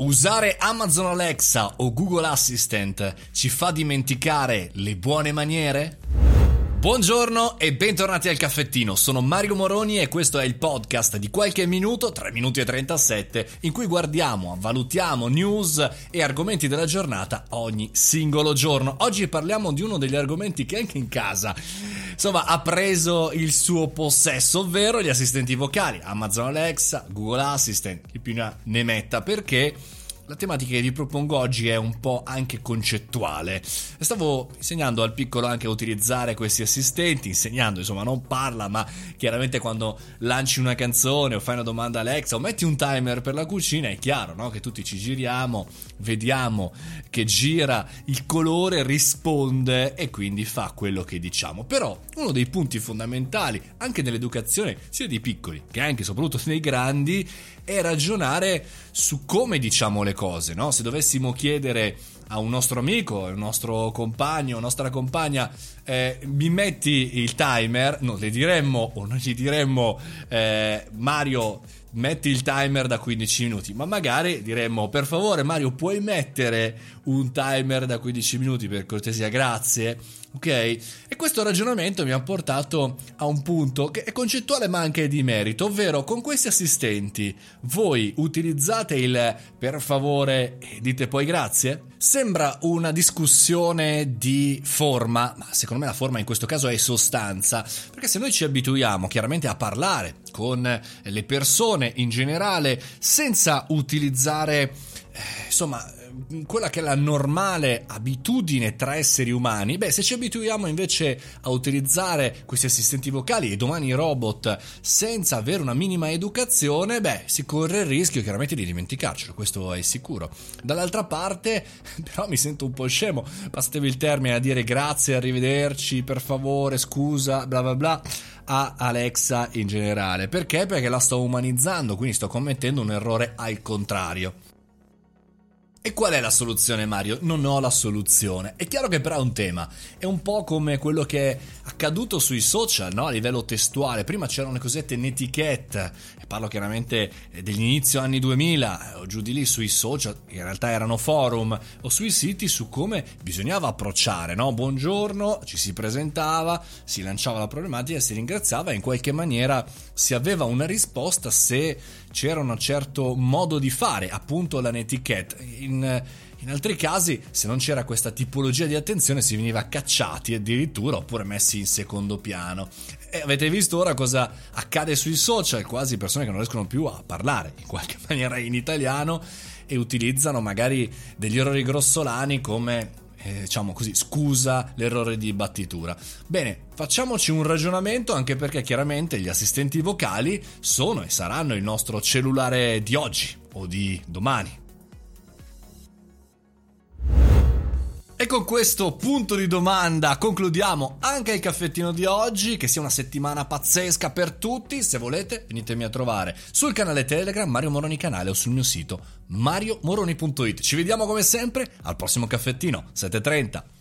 Usare Amazon Alexa o Google Assistant ci fa dimenticare le buone maniere? Buongiorno e bentornati al caffettino, sono Mario Moroni e questo è il podcast di qualche minuto, 3 minuti e 37, in cui guardiamo, valutiamo news e argomenti della giornata ogni singolo giorno. Oggi parliamo di uno degli argomenti che anche in casa, insomma, ha preso il suo possesso, ovvero gli assistenti vocali, Amazon Alexa, Google Assistant, chi più ne metta, perché la tematica che vi propongo oggi è un po' anche concettuale. Stavo insegnando al piccolo anche a utilizzare questi assistenti, insegnando, insomma, non parla, ma chiaramente quando lanci una canzone o fai una domanda a Alexa o metti un timer per la cucina, è chiaro, no? Che tutti ci giriamo, vediamo che gira il colore, risponde e quindi fa quello che diciamo. Però uno dei punti fondamentali anche nell'educazione sia dei piccoli che anche e soprattutto dei grandi è ragionare su come diciamo le cose, no? Se dovessimo chiedere a un nostro amico, a un nostro compagno, a nostra compagna, eh, mi metti il timer, non le diremmo o non gli diremmo eh, Mario metti il timer da 15 minuti, ma magari diremmo per favore Mario puoi mettere un timer da 15 minuti per cortesia, grazie. Ok? E questo ragionamento mi ha portato a un punto che è concettuale ma anche di merito, ovvero con questi assistenti voi utilizzate il per favore e dite poi grazie? Sembra una discussione di forma, ma secondo me la forma in questo caso è sostanza, perché se noi ci abituiamo chiaramente a parlare con le persone in generale senza utilizzare eh, insomma quella che è la normale abitudine tra esseri umani, beh, se ci abituiamo invece a utilizzare questi assistenti vocali e domani i robot senza avere una minima educazione, beh, si corre il rischio chiaramente di dimenticarcelo, questo è sicuro. Dall'altra parte, però mi sento un po' scemo, passatevi il termine a dire grazie, arrivederci, per favore, scusa, bla bla bla a Alexa in generale. Perché? Perché la sto umanizzando, quindi sto commettendo un errore al contrario. E qual è la soluzione Mario? Non ho la soluzione. È chiaro che però è un tema, è un po' come quello che è accaduto sui social, no? A livello testuale. Prima c'erano le cosiddette netiquette, e parlo chiaramente eh, dell'inizio anni 2000, o giù di lì sui social, in realtà erano forum, o sui siti su come bisognava approcciare, no? Buongiorno, ci si presentava, si lanciava la problematica, si ringraziava e in qualche maniera si aveva una risposta se c'era un certo modo di fare, appunto la netiquette. In, in altri casi, se non c'era questa tipologia di attenzione, si veniva cacciati addirittura oppure messi in secondo piano. E avete visto ora cosa accade sui social? Quasi persone che non riescono più a parlare in qualche maniera in italiano e utilizzano magari degli errori grossolani come eh, diciamo così, scusa l'errore di battitura. Bene, facciamoci un ragionamento anche perché chiaramente gli assistenti vocali sono e saranno il nostro cellulare di oggi o di domani. E con questo punto di domanda concludiamo anche il caffettino di oggi, che sia una settimana pazzesca per tutti. Se volete, venitemi a trovare sul canale Telegram Mario Moroni Canale o sul mio sito mariomoroni.it. Ci vediamo come sempre al prossimo caffettino, 7.30.